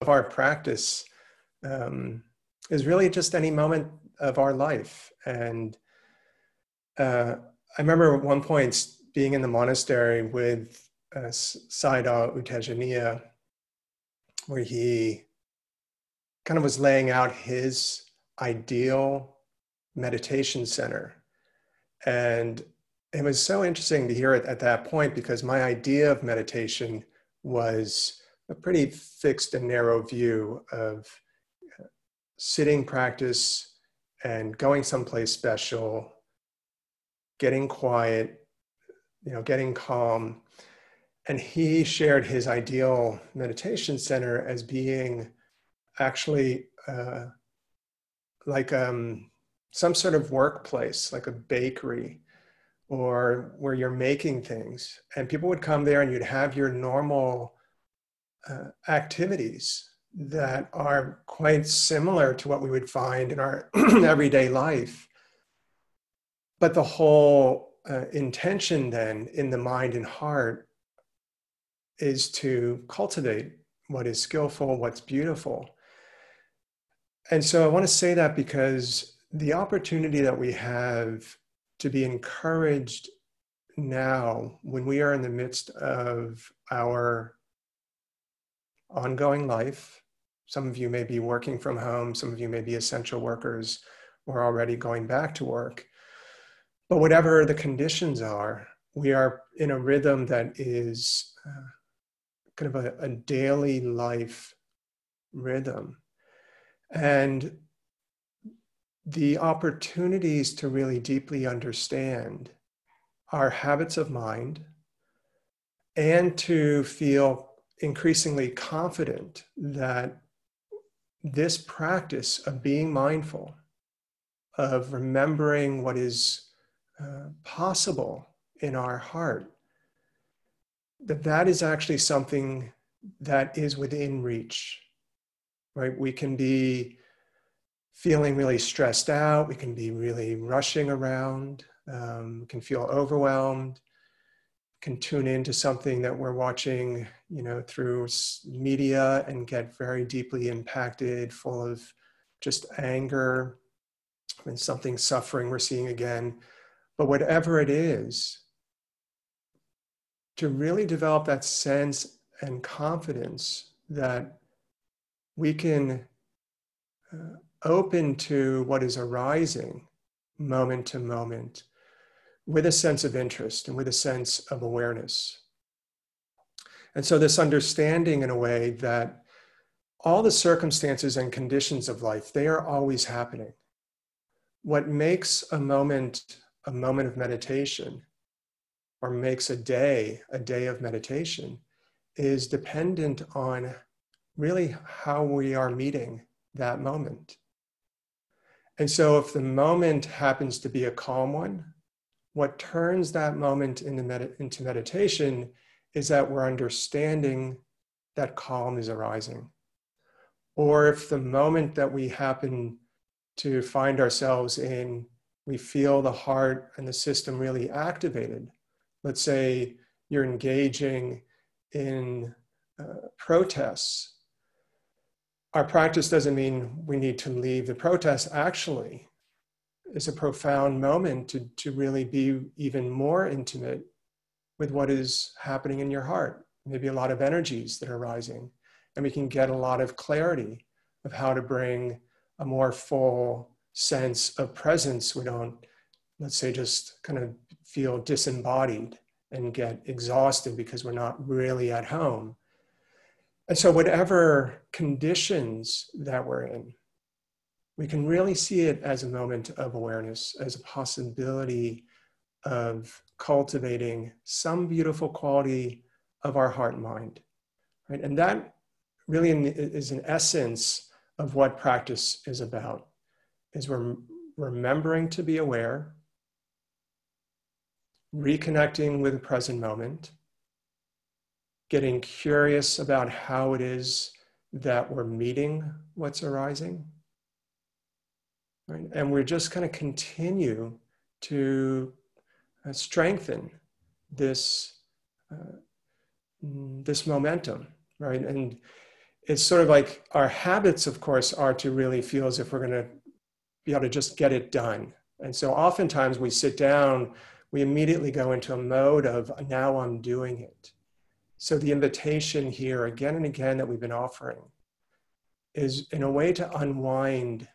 of our practice um, is really just any moment of our life. And uh, I remember at one point being in the monastery with uh, Sayadaw U Tejaniya, where he kind of was laying out his ideal meditation center. And it was so interesting to hear it at that point because my idea of meditation was a pretty fixed and narrow view of uh, sitting practice and going someplace special, getting quiet, you know, getting calm. And he shared his ideal meditation center as being actually uh, like um, some sort of workplace, like a bakery or where you're making things. And people would come there and you'd have your normal uh, activities that are quite similar to what we would find in our everyday life. But the whole uh, intention then in the mind and heart is to cultivate what is skillful, what's beautiful. And so I want to say that because the opportunity that we have to be encouraged now when we are in the midst of our ongoing life. Some of you may be working from home, some of you may be essential workers or already going back to work. But whatever the conditions are, we are in a rhythm that is uh, kind of a, a daily life rhythm. And the opportunities to really deeply understand our habits of mind and to feel increasingly confident that this practice of being mindful, of remembering what is uh, possible in our heart, that that is actually something that is within reach, right? We can be feeling really stressed out. We can be really rushing around. Um, can feel overwhelmed. Can tune into something that we're watching, you know, through media and get very deeply impacted, full of just anger and something suffering we're seeing again. But whatever it is, to really develop that sense and confidence that we can uh, open to what is arising moment to moment with a sense of interest and with a sense of awareness. And so, this understanding in a way that all the circumstances and conditions of life, they are always happening. What makes a moment a moment of meditation or makes a day a day of meditation is dependent on really how we are meeting that moment. And so, if the moment happens to be a calm one, what turns that moment into, med- into meditation is that we're understanding that calm is arising. Or if the moment that we happen to find ourselves in, we feel the heart and the system really activated. Let's say you're engaging in uh, protests our practice doesn't mean we need to leave the protest. Actually, it's a profound moment to, to really be even more intimate with what is happening in your heart. Maybe a lot of energies that are rising, and we can get a lot of clarity of how to bring a more full sense of presence. We don't, let's say, just kind of feel disembodied and get exhausted because we're not really at home and so, whatever conditions that we're in, we can really see it as a moment of awareness, as a possibility of cultivating some beautiful quality of our heart and mind. Right? And that really is an essence of what practice is about, is we're remembering to be aware, reconnecting with the present moment, getting curious about how it is that we're meeting what's arising. Right? And we're just going to continue to uh, strengthen this, uh, this momentum, right? And it's sort of like our habits, of course, are to really feel as if we're going to be able to just get it done. And so oftentimes we sit down, we immediately go into a mode of now I'm doing it. So the invitation here again and again that we've been offering is in a way to unwind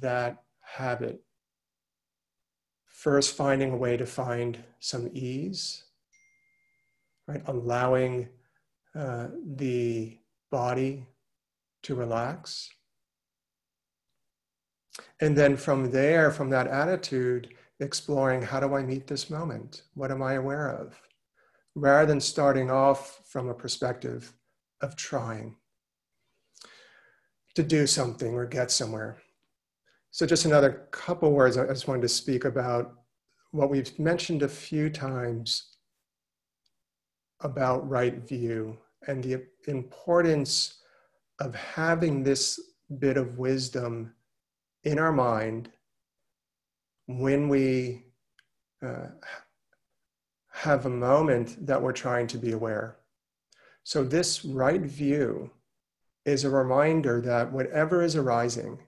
that habit. First, finding a way to find some ease, right? Allowing uh, the body to relax. And then from there, from that attitude, exploring how do I meet this moment? What am I aware of? Rather than starting off from a perspective of trying to do something or get somewhere. So, just another couple words I just wanted to speak about what we've mentioned a few times about right view and the importance of having this bit of wisdom in our mind when we uh, have a moment that we're trying to be aware. So, this right view is a reminder that whatever is arising,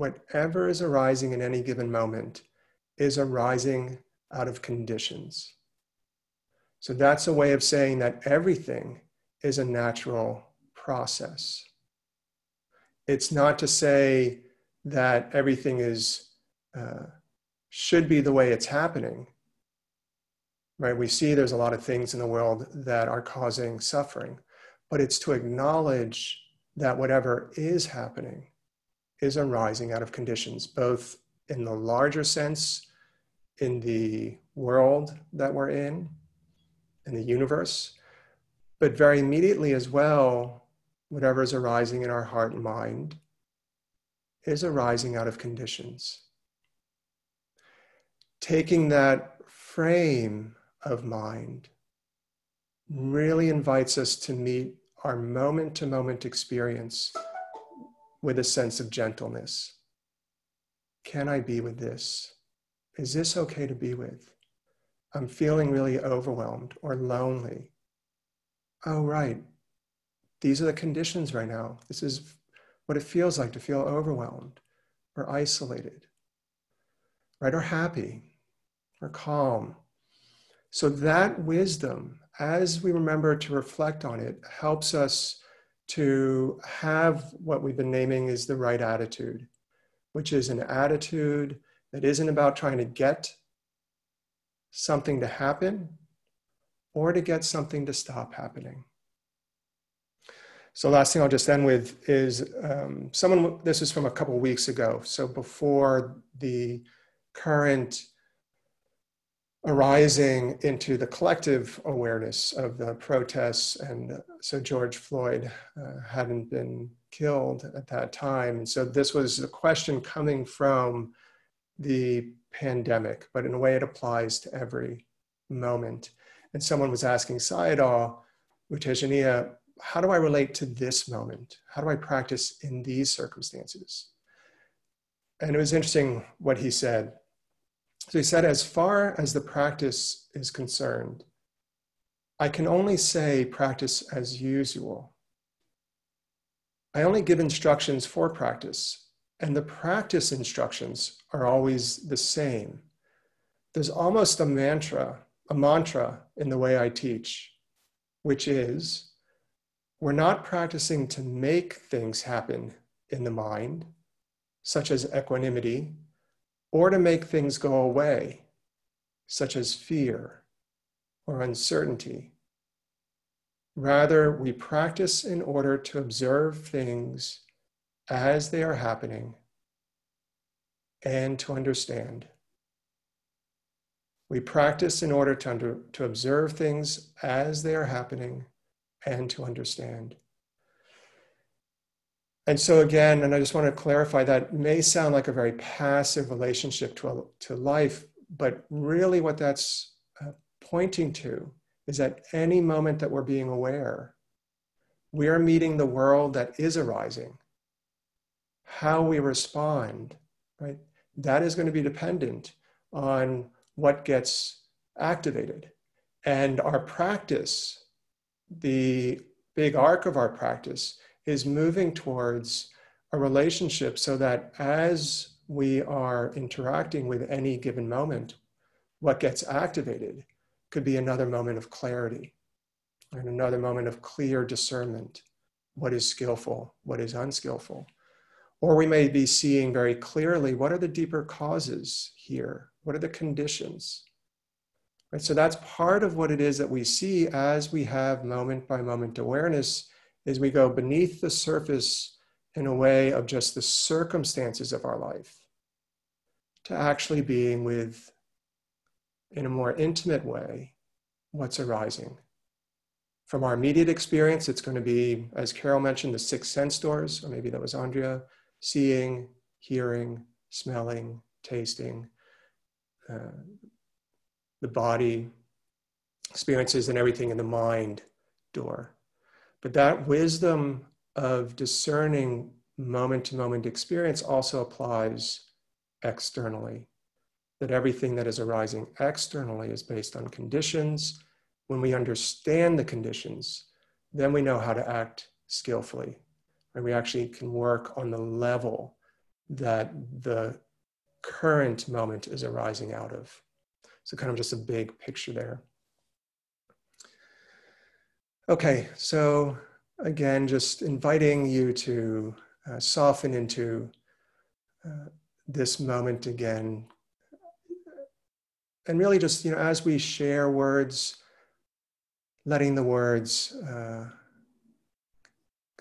whatever is arising in any given moment, is arising out of conditions. So, that's a way of saying that everything is a natural process. It's not to say that everything is uh, should be the way it's happening. Right? We see there's a lot of things in the world that are causing suffering, but it's to acknowledge that whatever is happening is arising out of conditions, both in the larger sense, in the world that we're in, in the universe, but very immediately as well, whatever is arising in our heart and mind is arising out of conditions. Taking that frame of mind really invites us to meet our moment to moment experience with a sense of gentleness. Can I be with this? Is this okay to be with? I'm feeling really overwhelmed or lonely. Oh, right. These are the conditions right now. This is what it feels like to feel overwhelmed or isolated, right? Or happy or calm. So that wisdom, as we remember to reflect on it, helps us to have what we've been naming is the right attitude, which is an attitude that isn't about trying to get something to happen or to get something to stop happening. So last thing I'll just end with is um, someone, this is from a couple weeks ago. So before the current arising into the collective awareness of the protests. And so George Floyd uh, hadn't been killed at that time. And so this was a question coming from the pandemic, but in a way it applies to every moment. And someone was asking Sayadaw, U Tejaniya, how do I relate to this moment? How do I practice in these circumstances? And it was interesting what he said. So he said, as far as the practice is concerned, I can only say practice as usual. I only give instructions for practice, and the practice instructions are always the same. There's almost a mantra, a mantra in the way I teach, which is we're not practicing to make things happen in the mind, such as equanimity, or to make things go away, such as fear or uncertainty. Rather, we practice in order to observe things as they are happening and to understand. We practice in order to, under, to observe things as they are happening and to understand. And so again, and I just want to clarify that may sound like a very passive relationship to, a, to life, but really what that's uh, pointing to is at any moment that we're being aware, we are meeting the world that is arising. How we respond, right? That is going to be dependent on what gets activated. And our practice the big arc of our practice is moving towards a relationship so that as we are interacting with any given moment, what gets activated could be another moment of clarity and another moment of clear discernment. What is skillful? What is unskillful? Or we may be seeing very clearly what are the deeper causes here? What are the conditions? Right? So that's part of what it is that we see as we have moment by moment awareness is we go beneath the surface in a way of just the circumstances of our life to actually being with in a more intimate way what's arising. From our immediate experience, it's going to be, as Carol mentioned, the six sense doors, or maybe that was Andrea, seeing, hearing, smelling, tasting, uh, the body experiences and everything in the mind door. But that wisdom of discerning moment to moment experience also applies externally. That everything that is arising externally is based on conditions. When we understand the conditions, then we know how to act skillfully. And we actually can work on the level that the current moment is arising out of. So, kind of just a big picture there. Okay, so again, just inviting you to uh, soften into uh, this moment again. And really, just, you know, as we share words, letting the words uh,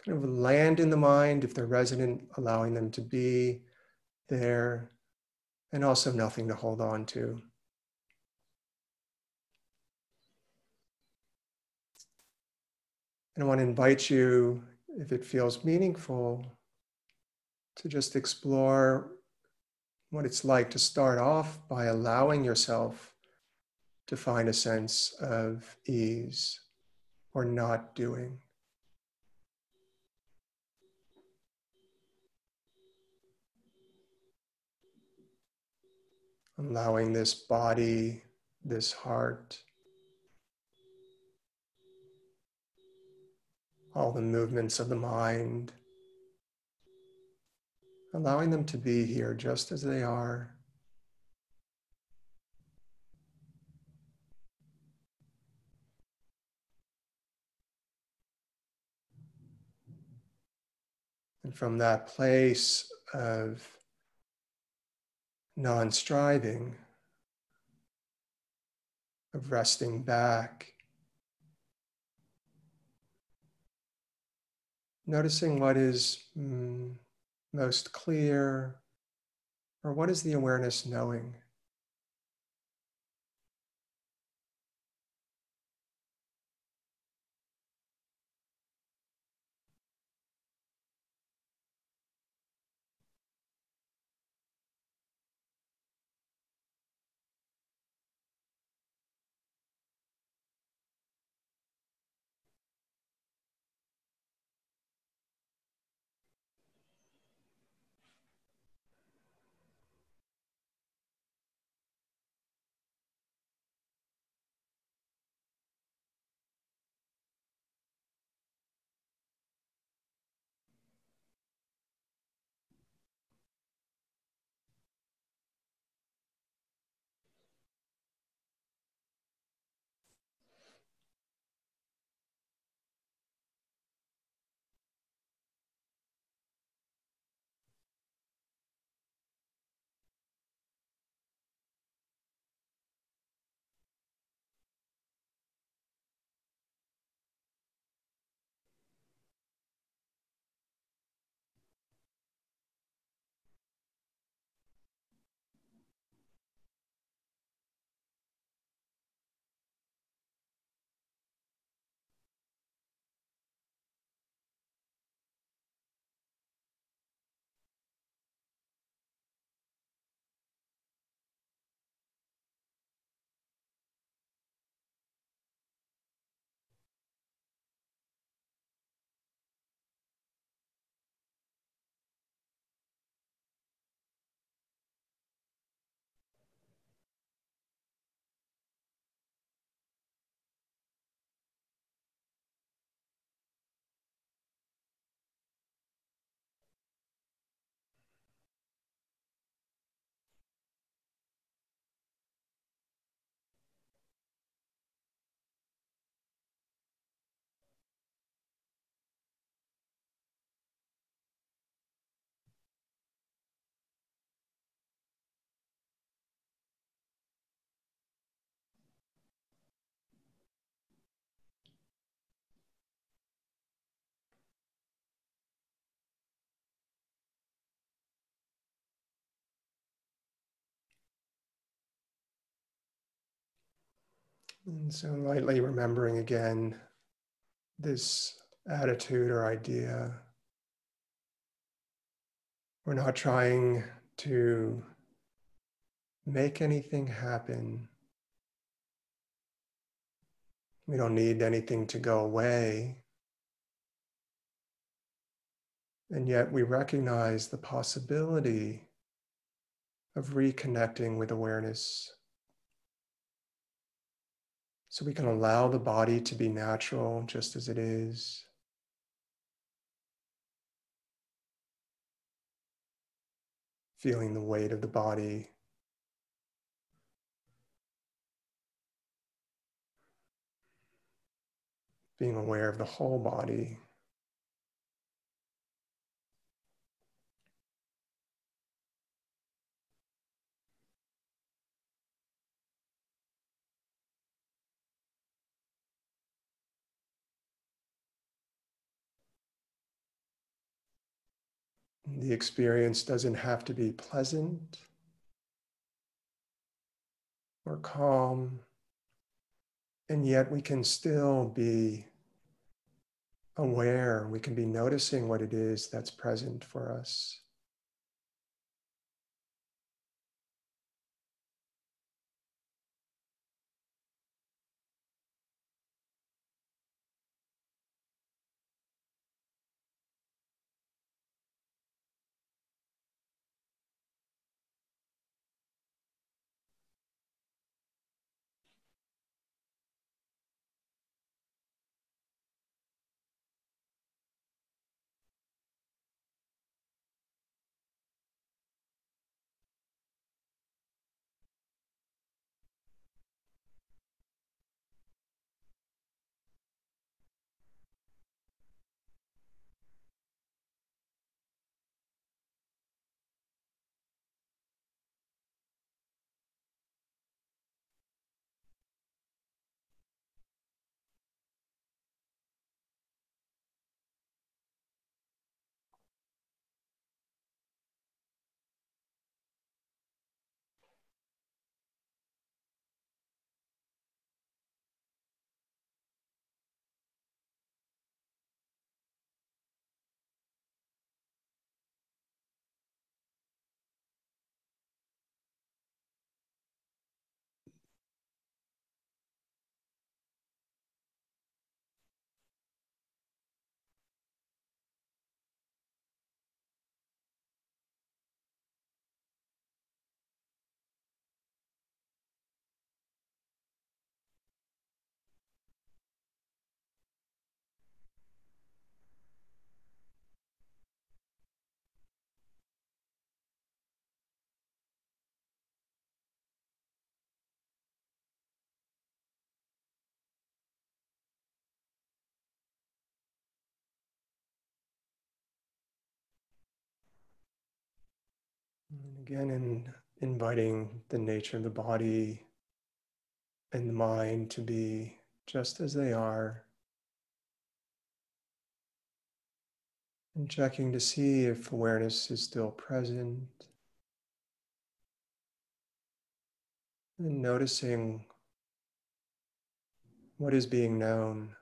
kind of land in the mind if they're resonant, allowing them to be there, and also nothing to hold on to. And I want to invite you, if it feels meaningful, to just explore what it's like to start off by allowing yourself to find a sense of ease or not doing. Allowing this body, this heart, all the movements of the mind, allowing them to be here just as they are. And from that place of non striving, of resting back, noticing what is mm, most clear, or what is the awareness knowing? And so lightly remembering again this attitude or idea. We're not trying to make anything happen. We don't need anything to go away. And yet we recognize the possibility of reconnecting with awareness. So we can allow the body to be natural just as it is. Feeling the weight of the body. Being aware of the whole body. The experience doesn't have to be pleasant or calm, and yet we can still be aware, we can be noticing what it is that's present for us. And again, in inviting the nature of the body and the mind to be just as they are. And checking to see if awareness is still present. And noticing what is being known.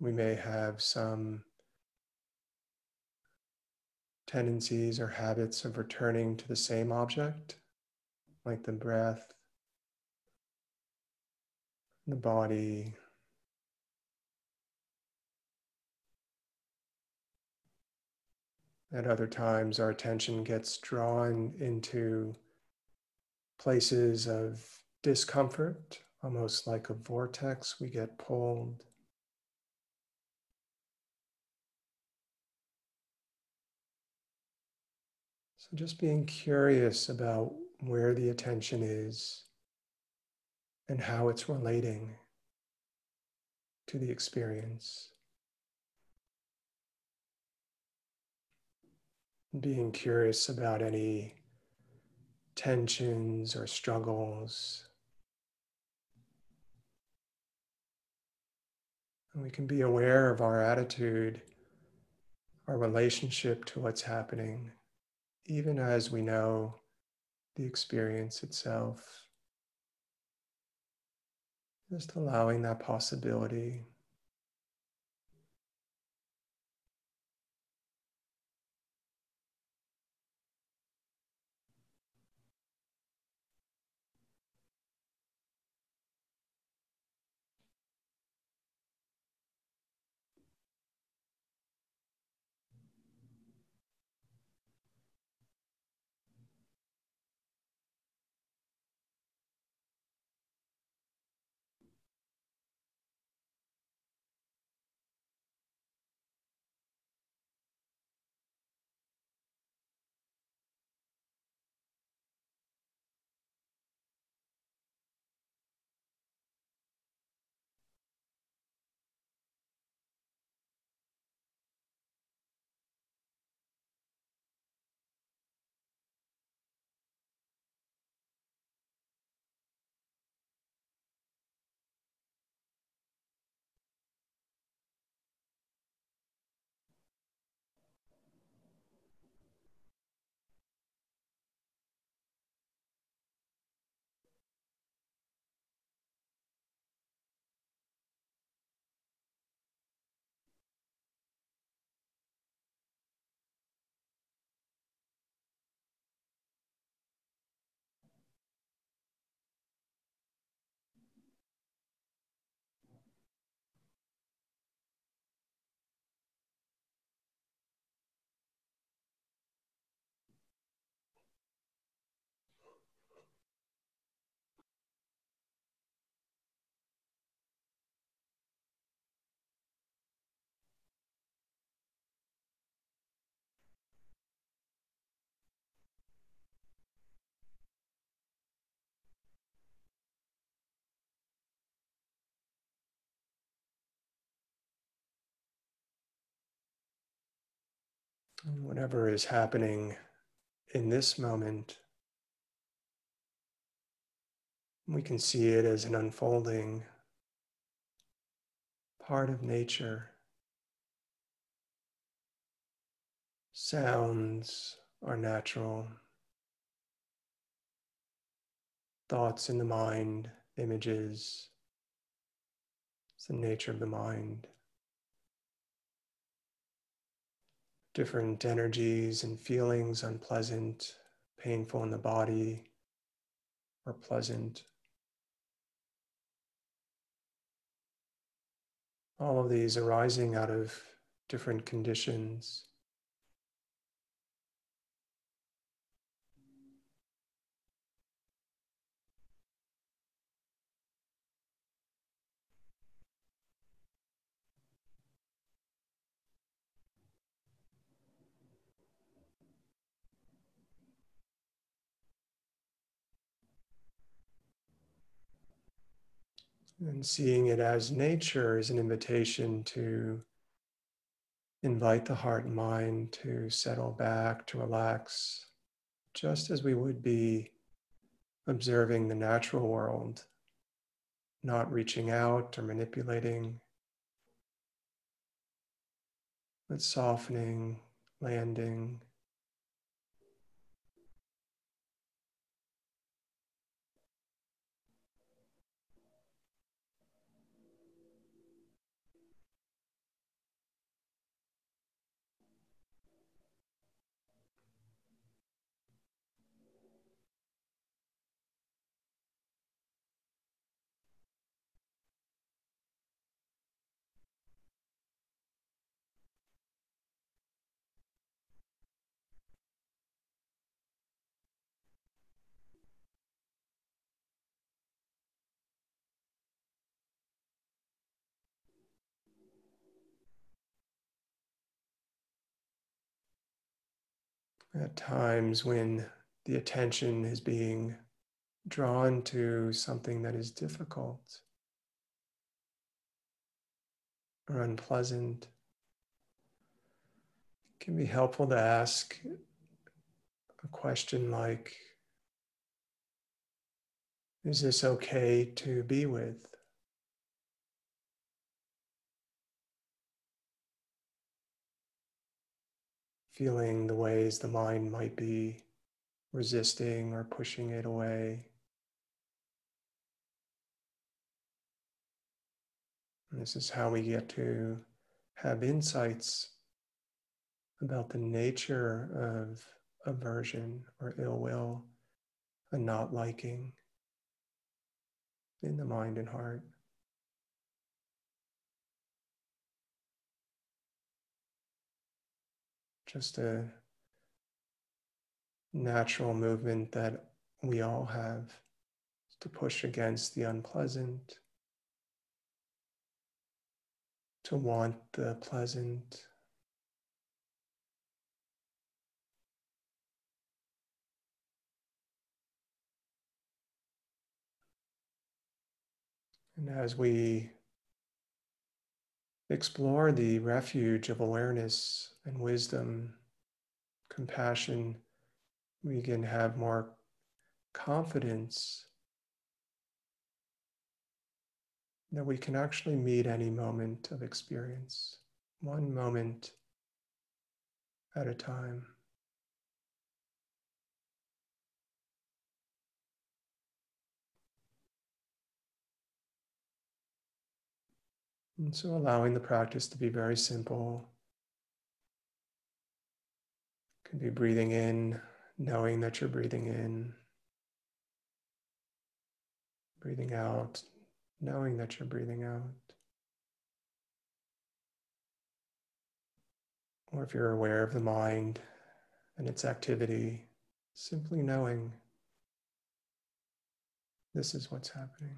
We may have some tendencies or habits of returning to the same object, like the breath, the body. At other times, our attention gets drawn into places of discomfort, almost like a vortex. We get pulled So just being curious about where the attention is and how it's relating to the experience. Being curious about any tensions or struggles. And we can be aware of our attitude, our relationship to what's happening even as we know the experience itself. Just allowing that possibility. Whatever is happening in this moment, we can see it as an unfolding part of nature. Sounds are natural. Thoughts in the mind, images, it's the nature of the mind. Different energies and feelings, unpleasant, painful in the body, or pleasant. All of these arising out of different conditions. And seeing it as nature is an invitation to invite the heart and mind to settle back, to relax, just as we would be observing the natural world, not reaching out or manipulating, but softening, landing. At times when the attention is being drawn to something that is difficult or unpleasant, it can be helpful to ask a question like Is this okay to be with? Feeling the ways the mind might be resisting or pushing it away. And this is how we get to have insights about the nature of aversion or ill will and not liking in the mind and heart. Just a natural movement that we all have to push against the unpleasant, to want the pleasant. And as we explore the refuge of awareness and wisdom, compassion, we can have more confidence that we can actually meet any moment of experience, one moment at a time. And so allowing the practice to be very simple. can be breathing in, knowing that you're breathing in. Breathing out, knowing that you're breathing out. Or if you're aware of the mind and its activity, simply knowing this is what's happening.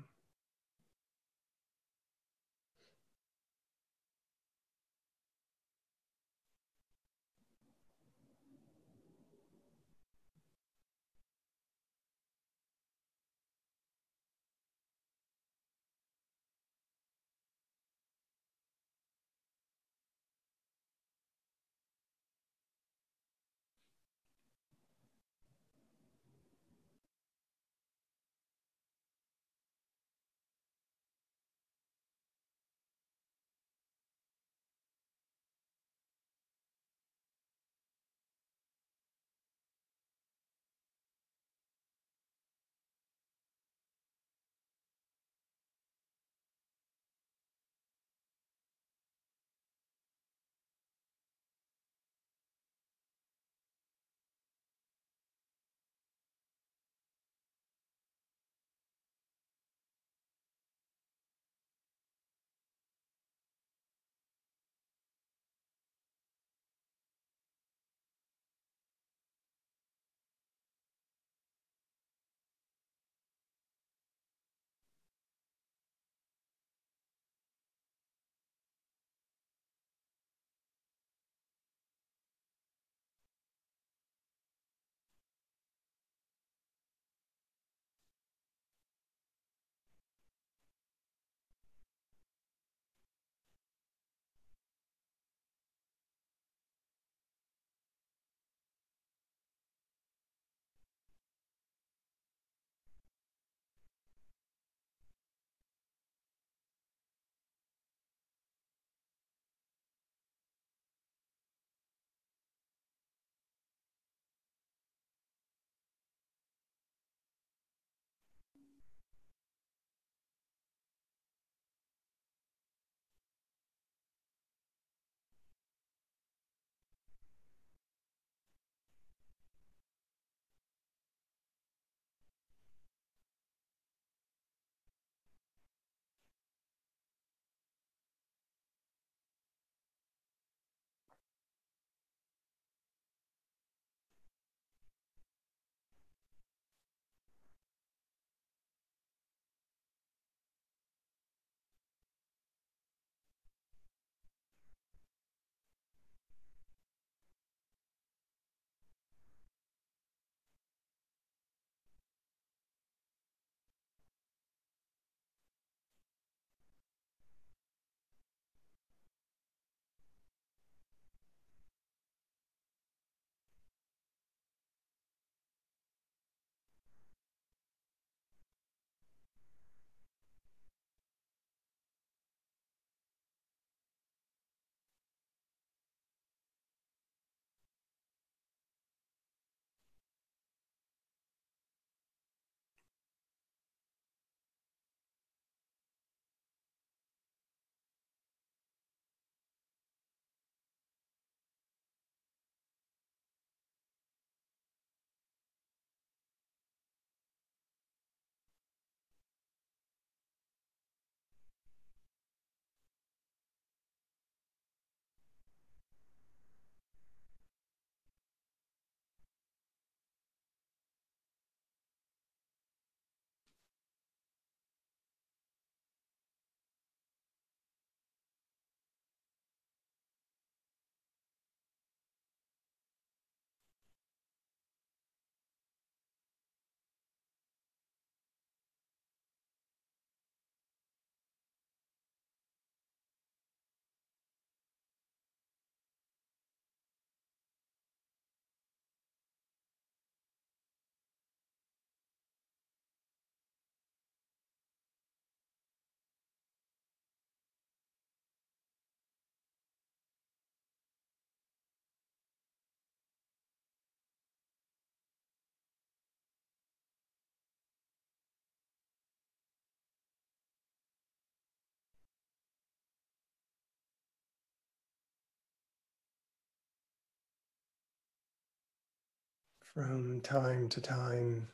From time to time,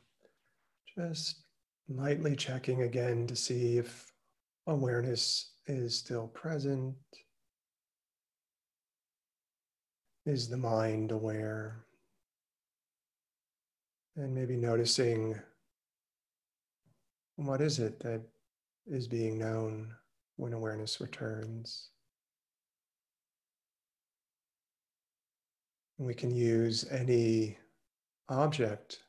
just lightly checking again to see if awareness is still present. Is the mind aware? And maybe noticing what is it that is being known when awareness returns. We can use any object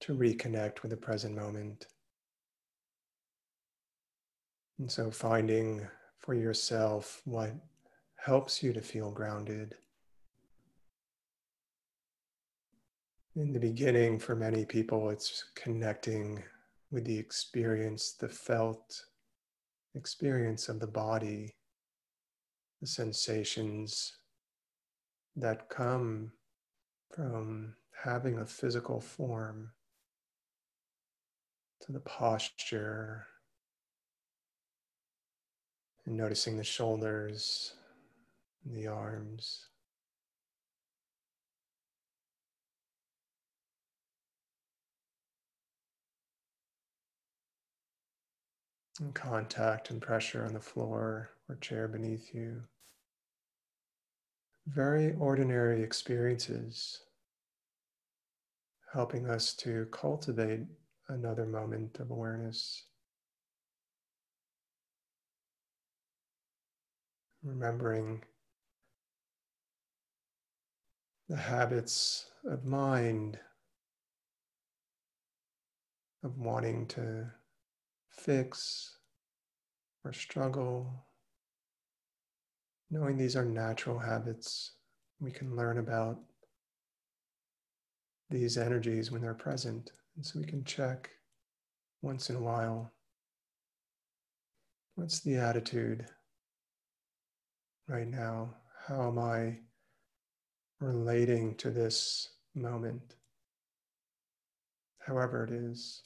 to reconnect with the present moment. And so finding for yourself what helps you to feel grounded. In the beginning, for many people, it's connecting with the experience, the felt experience of the body, the sensations that come from having a physical form to the posture and noticing the shoulders and the arms. And contact and pressure on the floor or chair beneath you. Very ordinary experiences helping us to cultivate another moment of awareness. Remembering the habits of mind, of wanting to fix or struggle, knowing these are natural habits we can learn about these energies when they're present. And so we can check once in a while what's the attitude right now? How am I relating to this moment? However, it is.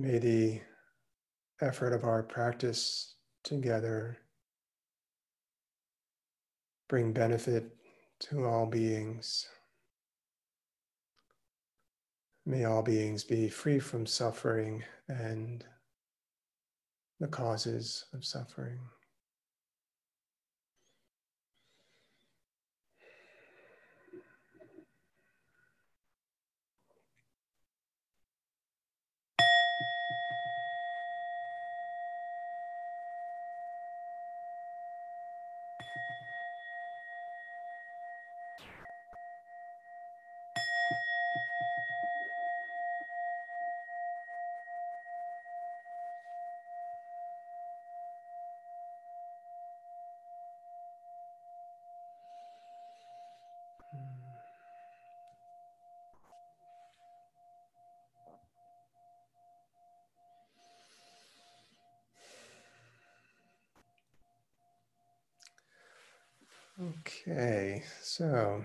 May the effort of our practice together bring benefit to all beings. May all beings be free from suffering and the causes of suffering. Okay, so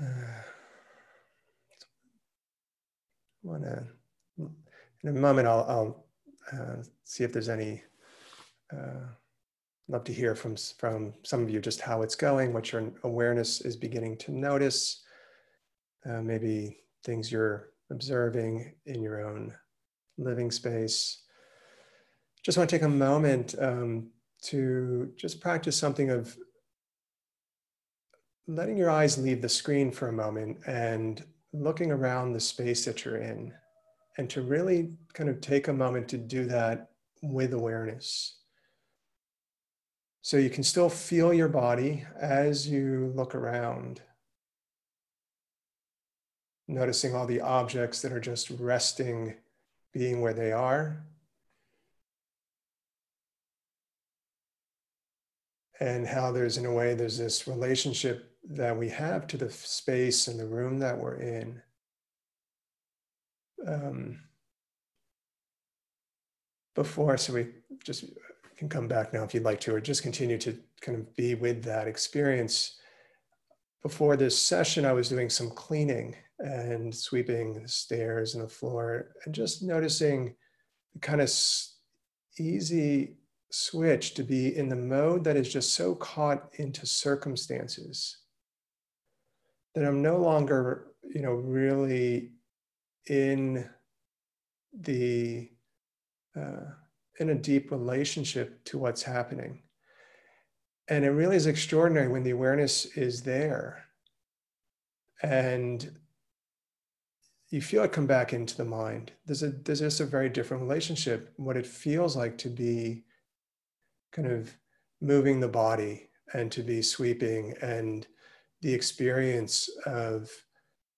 uh, want to in a moment I'll, I'll uh, see if there's any. Uh, love to hear from from some of you just how it's going, what your awareness is beginning to notice, uh, maybe things you're observing in your own living space. Just want to take a moment um, to just practice something of letting your eyes leave the screen for a moment and looking around the space that you're in, and to really kind of take a moment to do that with awareness. So you can still feel your body as you look around, noticing all the objects that are just resting, being where they are. And how there's in a way there's this relationship that we have to the space and the room that we're in. Um, before so we just can come back now if you'd like to or just continue to kind of be with that experience. Before this session i was doing some cleaning and sweeping the stairs and the floor and just noticing kind of easy switch to be in the mode that is just so caught into circumstances that I'm no longer, you know, really in the uh, in a deep relationship to what's happening. And it really is extraordinary when the awareness is there and you feel it come back into the mind. There's a there's just a very different relationship. What it feels like to be kind of moving the body and to be sweeping and the experience of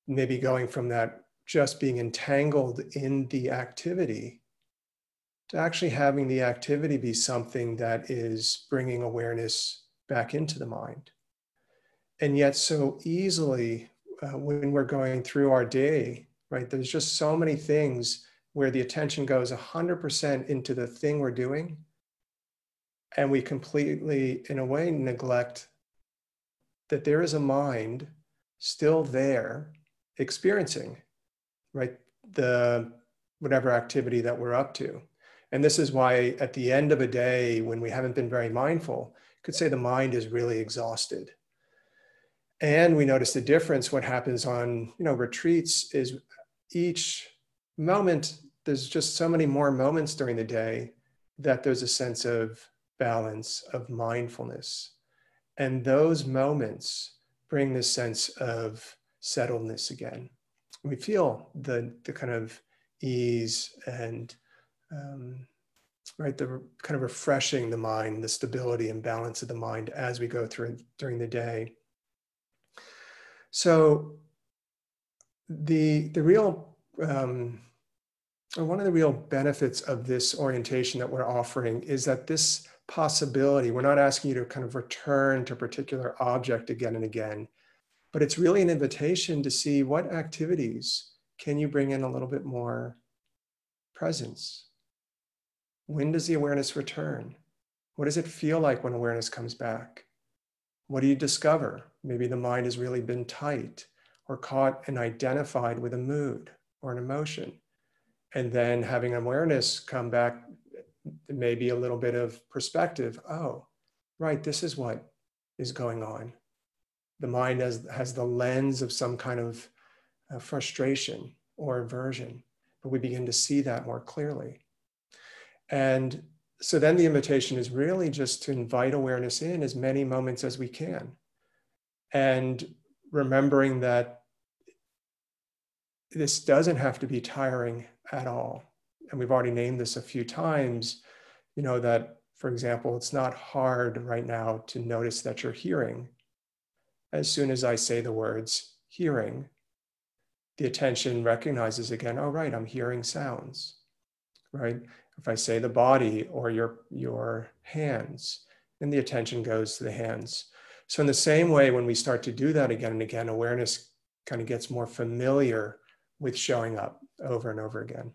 maybe going from that just being entangled in the activity to actually having the activity be something that is bringing awareness back into the mind. And yet, so easily, uh, when we're going through our day, right, there's just so many things where the attention goes 100% into the thing we're doing and we completely, in a way, neglect that there is a mind still there experiencing, right? The whatever activity that we're up to. And this is why at the end of a day, when we haven't been very mindful, could say the mind is really exhausted. And we notice the difference. What happens on you know retreats is each moment, there's just so many more moments during the day that there's a sense of balance of mindfulness. And those moments bring this sense of settledness again. We feel the, the kind of ease and um, right the kind of refreshing the mind, the stability and balance of the mind as we go through during the day. So the the real um, one of the real benefits of this orientation that we're offering is that this possibility. We're not asking you to kind of return to a particular object again and again, but it's really an invitation to see what activities can you bring in a little bit more presence. When does the awareness return? What does it feel like when awareness comes back? What do you discover? Maybe the mind has really been tight or caught and identified with a mood or an emotion. And then having awareness come back, maybe a little bit of perspective. Oh, right, this is what is going on. The mind has, has the lens of some kind of uh, frustration or aversion, but we begin to see that more clearly. And so then the invitation is really just to invite awareness in as many moments as we can. And remembering that this doesn't have to be tiring at all. And we've already named this a few times, you know, that, for example, it's not hard right now to notice that you're hearing. As soon as I say the words hearing, the attention recognizes again, oh, right, I'm hearing sounds, right? If I say the body or your, your hands, then the attention goes to the hands. So, in the same way, when we start to do that again and again, awareness kind of gets more familiar with showing up over and over again.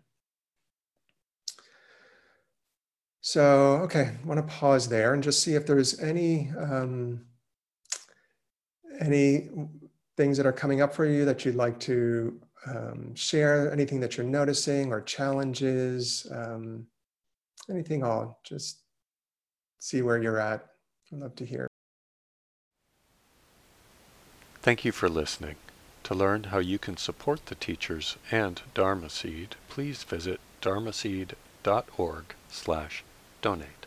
So, okay, I want to pause there and just see if there's any um, any things that are coming up for you that you'd like to um, share, anything that you're noticing or challenges, um, anything all. Just see where you're at. I'd love to hear. Thank you for listening. To learn how you can support the teachers and Dharma Seed, please visit dharmaseed.org slash donate.